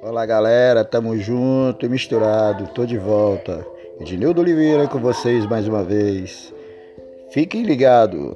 Olá galera, tamo junto e misturado, tô de volta. Ednildo Oliveira com vocês mais uma vez. Fiquem ligados.